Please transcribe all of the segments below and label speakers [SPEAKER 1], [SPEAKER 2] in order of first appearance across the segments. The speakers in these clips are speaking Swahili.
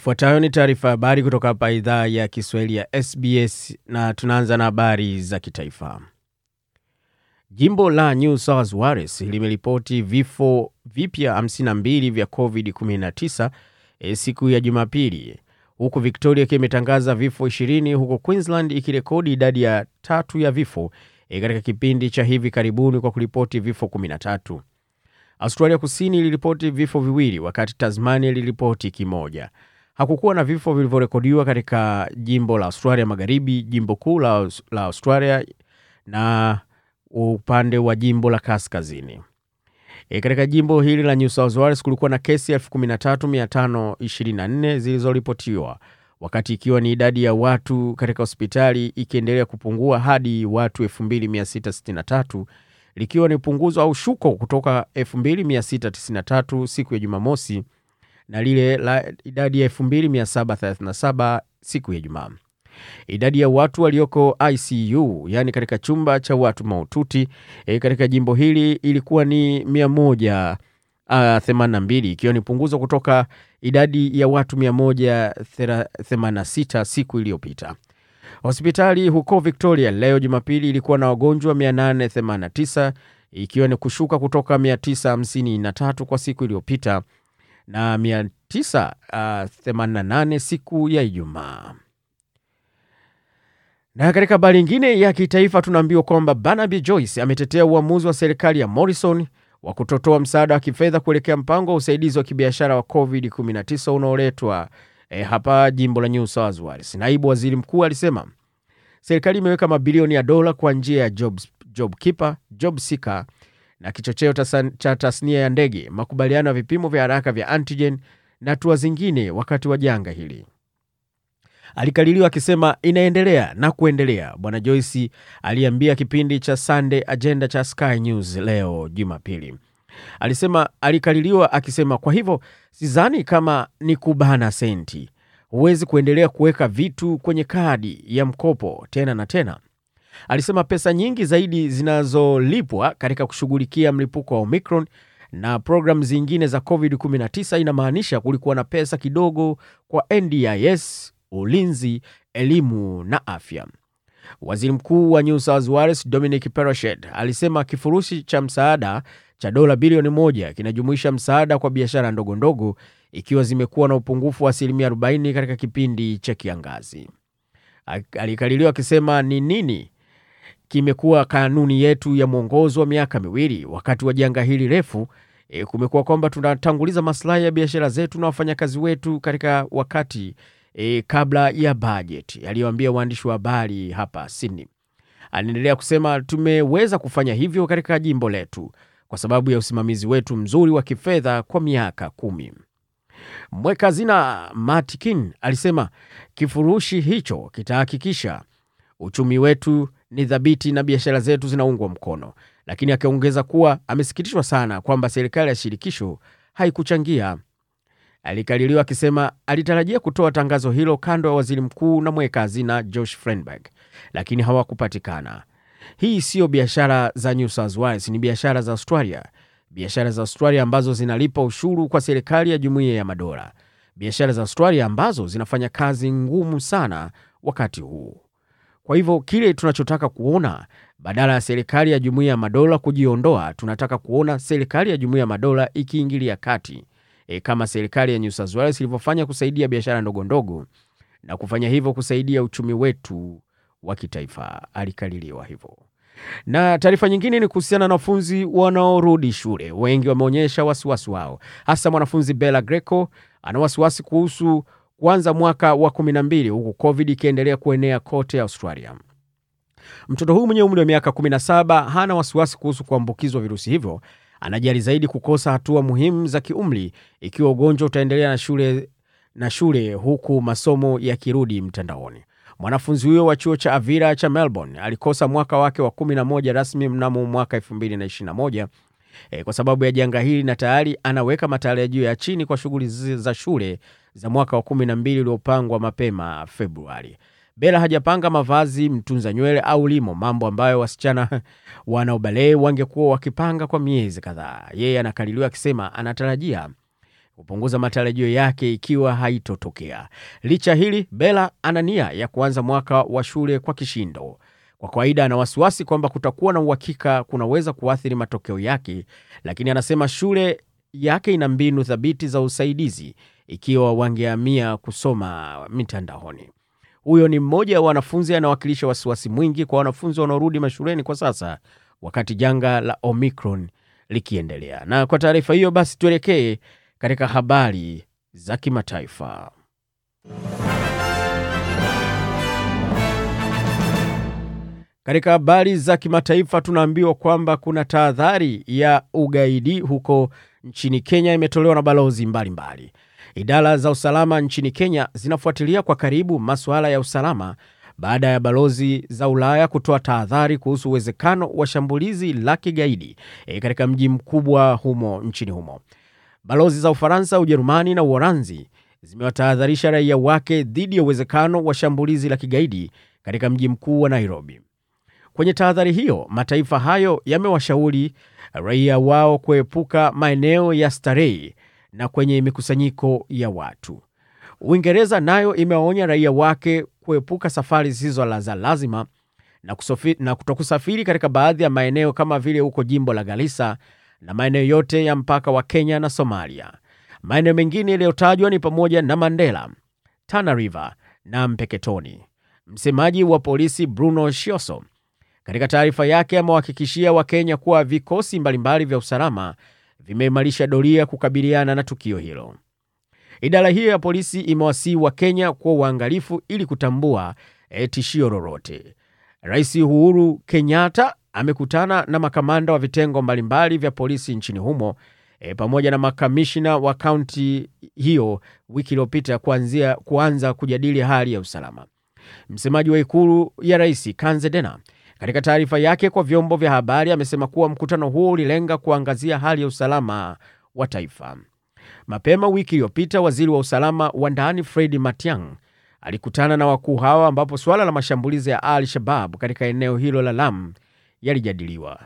[SPEAKER 1] Ifuatayo ni taarifa ya habari kutoka hapa idhaa ya Kiswahili ya SBS na tunaanza na habari za kitaifa. Jimbo la New South Wales limeripoti vifo vipya 52 vya COVID-19 e, siku ya Jumapili, huku Victoria ikiwa imetangaza vifo 20 huku Queensland ikirekodi idadi ya tatu ya vifo e, katika kipindi cha hivi karibuni kwa kuripoti vifo 13. Australia Kusini iliripoti vifo viwili wakati Tasmania iliripoti kimoja. Hakukuwa na vifo vilivyorekodiwa katika jimbo la Australia Magharibi, jimbo kuu la, la Australia na upande wa jimbo la kaskazini. E, katika jimbo hili la New South Wales kulikuwa na kesi 13524 zilizoripotiwa wakati ikiwa ni idadi ya watu katika hospitali ikiendelea kupungua hadi watu 2663 likiwa ni upunguzo au shuko kutoka 2693 siku ya Jumamosi na lile la idadi ya 2737 siku ya Jumaa. Idadi ya watu walioko ICU yaani katika chumba cha watu mahututi e, katika jimbo hili ilikuwa ni 182 ikiwa ni punguzo kutoka idadi ya watu 186 siku iliyopita. Hospitali huko Victoria leo Jumapili ilikuwa na wagonjwa 889 ikiwa ni kushuka kutoka 953 kwa siku iliyopita na 988 siku ya Ijumaa. Na katika habari nyingine ya kitaifa tunaambiwa kwamba Barnaby Joyce ametetea uamuzi wa serikali ya Morrison wa kutotoa msaada wa kifedha kuelekea mpango wa usaidizi wa kibiashara wa COVID-19 unaoletwa e, hapa jimbo la New South Wales. Naibu waziri mkuu alisema serikali imeweka mabilioni ya dola kwa njia ya job, job keeper, job seeker na kichocheo cha tasnia ya ndege, makubaliano ya vipimo vya haraka vya antigen na hatua zingine wakati wa janga hili. Alikaliliwa akisema inaendelea na kuendelea. Bwana Joyce aliambia kipindi cha Sunday Agenda cha Sky News leo Jumapili. Alisema alikaliliwa akisema, kwa hivyo sidhani kama ni kubana senti. Huwezi kuendelea kuweka vitu kwenye kadi ya mkopo tena na tena. Alisema pesa nyingi zaidi zinazolipwa katika kushughulikia mlipuko wa Omicron na programu zingine za COVID-19 inamaanisha kulikuwa na pesa kidogo kwa NDIS, ulinzi, elimu na afya. Waziri Mkuu wa New South Wales Dominic Perrochet alisema kifurushi cha msaada cha dola bilioni moja kinajumuisha msaada kwa biashara ndogo ndogo ikiwa zimekuwa na upungufu wa asilimia 40 katika kipindi cha kiangazi. Alikaririwa akisema ni nini kimekuwa kanuni yetu ya mwongozo wa miaka miwili wakati wa janga hili refu. E, kumekuwa kwamba tunatanguliza maslahi ya biashara zetu na wafanyakazi wetu katika wakati e, kabla ya bajeti, aliyoambia waandishi wa habari hapa Sydney. Anaendelea kusema tumeweza kufanya hivyo katika jimbo letu kwa sababu ya usimamizi wetu mzuri wa kifedha kwa miaka kumi. Mweka hazina Matt King alisema kifurushi hicho kitahakikisha uchumi wetu ni thabiti na biashara zetu zinaungwa mkono, lakini akiongeza kuwa amesikitishwa sana kwamba serikali ya shirikisho haikuchangia. Alikaririwa akisema alitarajia kutoa tangazo hilo kando ya waziri mkuu na mweka hazina Josh Frydenberg, lakini hawakupatikana. Hii siyo biashara za New South Wales, ni biashara za Australia, biashara za Australia ambazo zinalipa ushuru kwa serikali ya Jumuiya ya Madola, biashara za Australia ambazo zinafanya kazi ngumu sana wakati huu. Kwa hivyo kile tunachotaka kuona badala ya serikali ya Jumuiya ya Madola kujiondoa, tunataka kuona serikali ya Jumuiya ya Madola ikiingilia kati e, kama serikali ya New South Wales ilivyofanya kusaidia biashara ndogo ndogo na kufanya hivyo kusaidia uchumi wetu wa kitaifa. Alikaliliwa hivyo. Na taarifa nyingine ni kuhusiana na wanafunzi wanaorudi shule. Wengi wameonyesha wasiwasi wao, hasa mwanafunzi Bella Greco ana wasiwasi kuhusu kuanza mwaka wa 12 huku COVID ikiendelea kuenea kote Australia. Mtoto huyu mwenye umri wa miaka 17 hana wasiwasi kuhusu kuambukizwa virusi hivyo, anajali zaidi kukosa hatua muhimu za kiumri ikiwa ugonjwa utaendelea na shule, na shule huku masomo yakirudi mtandaoni. Mwanafunzi huyo wa chuo cha Avira cha Melbourne alikosa mwaka wake wa 11 rasmi mnamo mwaka 2021 e, kwa sababu ya janga hili na tayari anaweka matarajio ya chini kwa shughuli za shule za mwaka wa 12 uliopangwa mapema Februari. Bela hajapanga mavazi, mtunza nywele au limo, mambo ambayo wasichana wanaobalee wangekuwa wakipanga kwa miezi kadhaa. Yeye anakaririwa akisema anatarajia kupunguza matarajio yake ikiwa haitotokea. Licha hili, Bella ana nia ya kuanza mwaka wa shule kwa kishindo. Kwa kawaida ana wasiwasi kwamba kutakuwa na uhakika kunaweza kuathiri matokeo yake, lakini anasema shule yake ina mbinu thabiti za usaidizi ikiwa wangehamia kusoma mitandaoni. Huyo ni mmoja wa wanafunzi anawakilisha wasiwasi mwingi kwa wanafunzi wanaorudi mashuleni kwa sasa, wakati janga la Omicron likiendelea. Na kwa taarifa hiyo basi, tuelekee katika habari za kimataifa. Katika habari za kimataifa tunaambiwa kwamba kuna tahadhari ya ugaidi huko nchini Kenya imetolewa na balozi mbalimbali. Idara za usalama nchini Kenya zinafuatilia kwa karibu masuala ya usalama baada ya balozi za Ulaya kutoa tahadhari kuhusu uwezekano wa shambulizi la kigaidi e, katika mji mkubwa humo nchini humo. Balozi za Ufaransa, Ujerumani na Uholanzi zimewatahadharisha raia wake dhidi ya uwezekano wa shambulizi la kigaidi katika mji mkuu wa Nairobi. Kwenye tahadhari hiyo, mataifa hayo yamewashauri raia wao kuepuka maeneo ya starehe na kwenye mikusanyiko ya watu. Uingereza nayo imewaonya raia wake kuepuka safari zisizo za lazima na, kutokusafiri katika baadhi ya maeneo kama vile huko jimbo la Garissa na maeneo yote ya mpaka wa Kenya na Somalia. Maeneo mengine yaliyotajwa ni pamoja na Mandela, Tana River na Mpeketoni. Msemaji wa polisi Bruno Shioso katika taarifa yake amewahakikishia Wakenya kuwa vikosi mbalimbali vya usalama vimeimarisha doria kukabiliana na tukio hilo. Idara hiyo ya polisi imewasihi Wakenya kuwa uangalifu ili kutambua e, tishio lolote. Rais Uhuru Kenyatta amekutana na makamanda wa vitengo mbalimbali vya polisi nchini humo e, pamoja na makamishina wa kaunti hiyo wiki iliyopita kuanza kujadili hali ya usalama. Msemaji wa ikulu ya rais Kanze Dena katika taarifa yake kwa vyombo vya habari amesema kuwa mkutano huo ulilenga kuangazia hali ya usalama wa taifa. Mapema wiki iliyopita, waziri wa usalama wa ndani Fred Matiang'i alikutana na wakuu hawa, ambapo suala la mashambulizi ya Al Shabab katika eneo hilo la Lamu yalijadiliwa.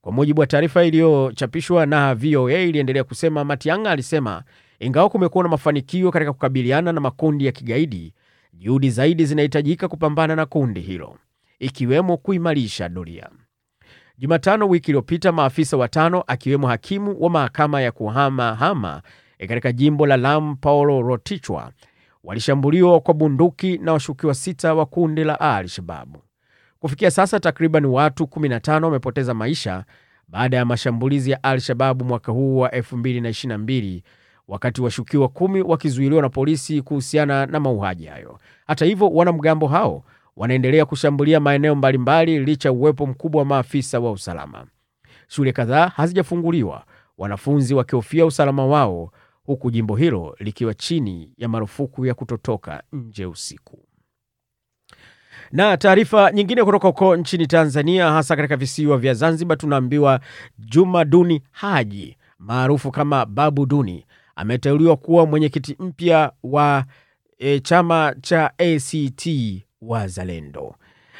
[SPEAKER 1] Kwa mujibu wa taarifa iliyochapishwa na VOA iliendelea kusema, Matiang'i alisema ingawa kumekuwa na mafanikio katika kukabiliana na makundi ya kigaidi, juhudi zaidi zinahitajika kupambana na kundi hilo ikiwemo kuimarisha doria. Jumatano wiki iliyopita, maafisa watano akiwemo hakimu wa mahakama ya kuhamahama katika jimbo la Lamu Paulo Rotichwa walishambuliwa kwa bunduki na washukiwa sita wa kundi la Al Shababu. Kufikia sasa takriban watu 15 wamepoteza maisha baada ya mashambulizi ya Al Shababu mwaka huu wa 2022 wakati washukiwa kumi wakizuiliwa na polisi kuhusiana na mauaji hayo. Hata hivyo, wanamgambo hao wanaendelea kushambulia maeneo mbalimbali licha ya uwepo mkubwa wa maafisa wa usalama. Shule kadhaa hazijafunguliwa, wanafunzi wakihofia usalama wao, huku jimbo hilo likiwa chini ya marufuku ya kutotoka nje usiku. Na taarifa nyingine kutoka huko nchini Tanzania, hasa katika visiwa vya Zanzibar, tunaambiwa Juma Duni Haji maarufu kama Babu Duni ameteuliwa kuwa mwenyekiti mpya wa e, chama cha ACT Wazalendo.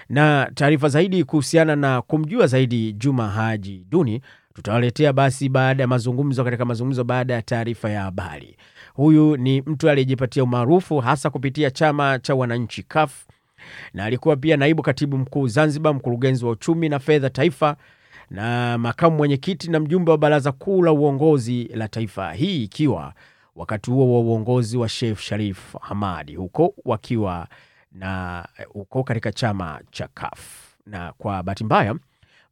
[SPEAKER 1] Na taarifa zaidi kuhusiana na kumjua zaidi Juma Haji Duni tutawaletea basi baada ya mazungumzo, katika mazungumzo baada ya taarifa ya habari. Huyu ni mtu aliyejipatia umaarufu hasa kupitia chama cha wananchi CUF, na alikuwa pia naibu katibu mkuu Zanzibar, mkurugenzi wa uchumi na fedha taifa, na makamu mwenyekiti na mjumbe wa baraza kuu la uongozi la taifa, hii ikiwa wakati huo wa uongozi wa Sheikh Sharif Hamadi huko wakiwa na huko katika chama cha CUF. Na kwa bahati mbaya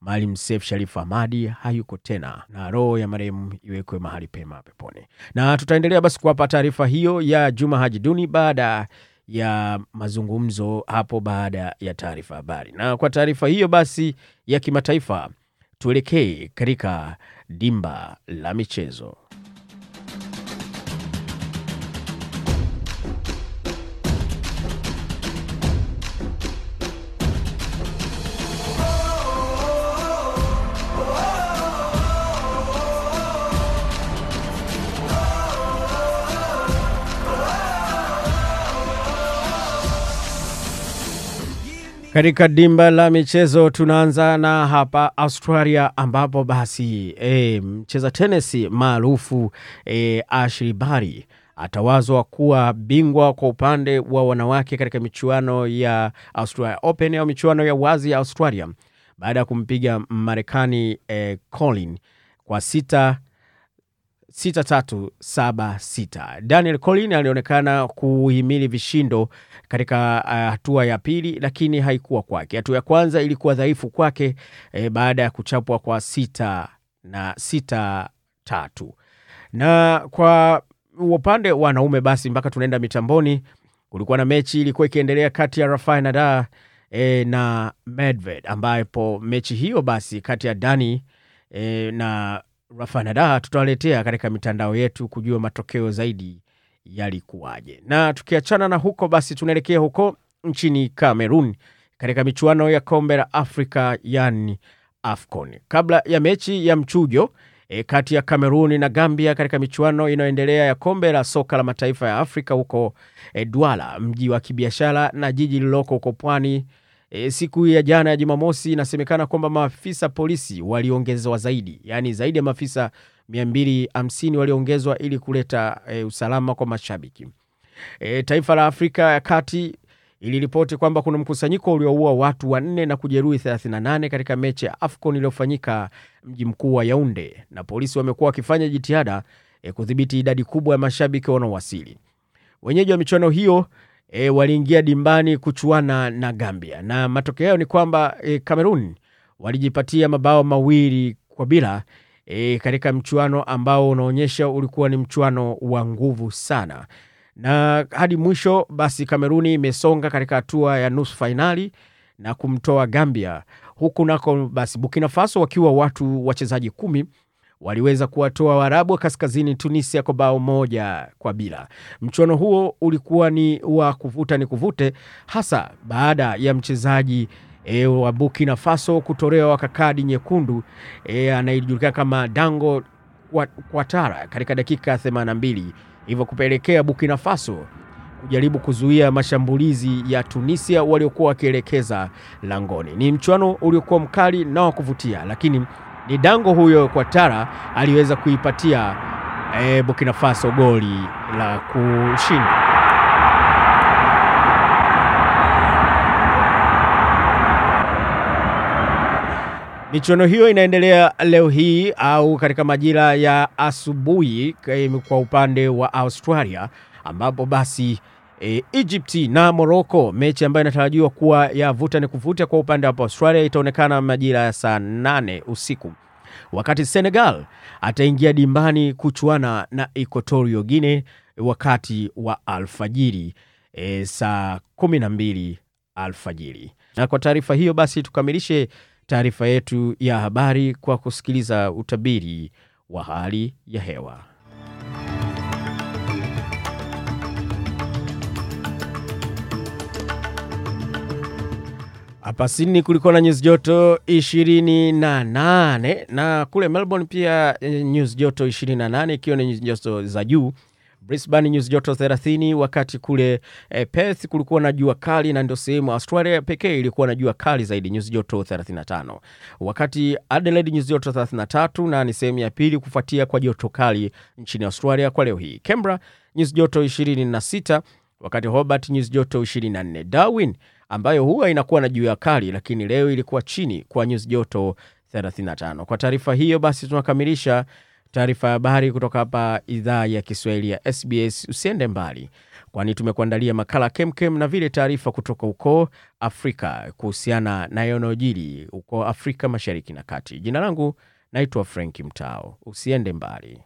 [SPEAKER 1] Maalim Seif Sharif Hamad hayuko tena, na roho ya marehemu iwekwe mahali pema peponi. Na tutaendelea basi kuwapa taarifa hiyo ya Juma Haji Duni baada ya mazungumzo hapo baada ya taarifa habari. Na kwa taarifa hiyo basi ya kimataifa, tuelekee katika dimba la michezo. Katika dimba la michezo tunaanza na hapa Australia ambapo basi e, mcheza tenisi maarufu e, Ashleigh Barty atawazwa kuwa bingwa kwa upande wa wanawake katika michuano ya Australia Open au michuano ya wazi ya Australia baada ya kumpiga Marekani e, Colin kwa sita 6376. Daniel Collins alionekana kuhimili vishindo katika uh, hatua ya pili, lakini haikuwa kwake. Hatua ya kwanza ilikuwa dhaifu kwake eh, baada ya kuchapwa kwa sita na sita tatu. Na kwa upande wa wanaume basi, mpaka tunaenda mitamboni, kulikuwa na mechi ilikuwa ikiendelea kati ya Rafael Nadal eh, na Medvedev, ambapo mechi hiyo basi kati ya Dani eh, na Rafael Nadal tutawaletea katika mitandao yetu kujua matokeo zaidi yalikuwaje. Na tukiachana na huko, basi tunaelekea huko nchini Cameroon katika michuano ya kombe la Afrika yani AFCON. Kabla ya mechi ya mchujo e, kati ya Kameruni na Gambia katika michuano inayoendelea ya kombe la soka la mataifa ya Afrika huko e, Douala, mji wa kibiashara na jiji lililoko huko pwani E, siku ya jana ya Jumamosi inasemekana kwamba maafisa polisi waliongezwa zaidi, yaani zaidi ya maafisa 250 waliongezwa ili kuleta e, usalama kwa mashabiki. E, taifa la Afrika ya Kati iliripoti kwamba kuna mkusanyiko ulioua watu wanne na kujeruhi 38 katika mechi ya AFCON iliyofanyika mji mkuu wa Yaunde, na polisi wamekuwa wakifanya jitihada e, kudhibiti idadi kubwa ya mashabiki wanaowasili. Wenyeji wa michuano hiyo e, waliingia dimbani kuchuana na Gambia. Na matokeo ni kwamba e, Cameroon walijipatia mabao mawili kwa bila e, katika mchuano ambao unaonyesha ulikuwa ni mchuano wa nguvu sana, na hadi mwisho basi Kameruni imesonga katika hatua ya nusu fainali na kumtoa Gambia, huku nako basi Burkina Faso wakiwa watu wachezaji kumi waliweza kuwatoa Waarabu wa kaskazini Tunisia kwa bao moja kwa bila. Mchuano huo ulikuwa ni wa kuvuta ni kuvute, hasa baada ya mchezaji e, wa Burkina Faso kutolewa kwa kadi nyekundu e, anayejulikana kama Dango kwatara katika dakika 82, hivyo kupelekea Burkina Faso kujaribu kuzuia mashambulizi ya Tunisia waliokuwa wakielekeza langoni. Ni mchuano uliokuwa mkali na wa kuvutia, lakini ni Dango huyo kwa Tara aliweza kuipatia e, Burkina Faso goli la kushinda. Michuano hiyo inaendelea leo hii au katika majira ya asubuhi kwa upande wa Australia, ambapo basi e, Egypt na Morocco, mechi ambayo inatarajiwa kuwa ya vuta ni kuvuta kwa upande wa Australia itaonekana majira ya saa nane usiku, wakati Senegal ataingia dimbani kuchuana na Equatorial Guinea wakati wa alfajiri e, saa kumi na mbili alfajiri. Na kwa taarifa hiyo basi tukamilishe taarifa yetu ya habari kwa kusikiliza utabiri wa hali ya hewa. Hapa Sydney kulikuwa na nyuzi joto 28 na kule Melbourne pia nyuzi joto 28 ikiwa ni nyuzi joto za juu. Brisbane nyuzi joto 30, wakati kule e, Perth kulikuwa na jua kali na ndio sehemu Australia pekee ilikuwa na jua kali zaidi nyuzi joto 35, wakati Adelaide nyuzi joto 33 na ni sehemu ya pili kufuatia kwa joto kali nchini Australia kwa leo hii. Canberra nyuzi joto 26, wakati Hobart nyuzi joto 24. Darwin ambayo huwa inakuwa na jua kali lakini leo ilikuwa chini kwa nyuzi joto 35. Kwa taarifa hiyo basi tunakamilisha taarifa ya habari kutoka hapa idhaa ya Kiswahili ya SBS. Usiende mbali, kwani tumekuandalia makala kemkem na vile taarifa kutoka huko Afrika kuhusiana na yanayojiri huko Afrika Mashariki na Kati. Jina langu naitwa Frank Mtao. Usiende mbali.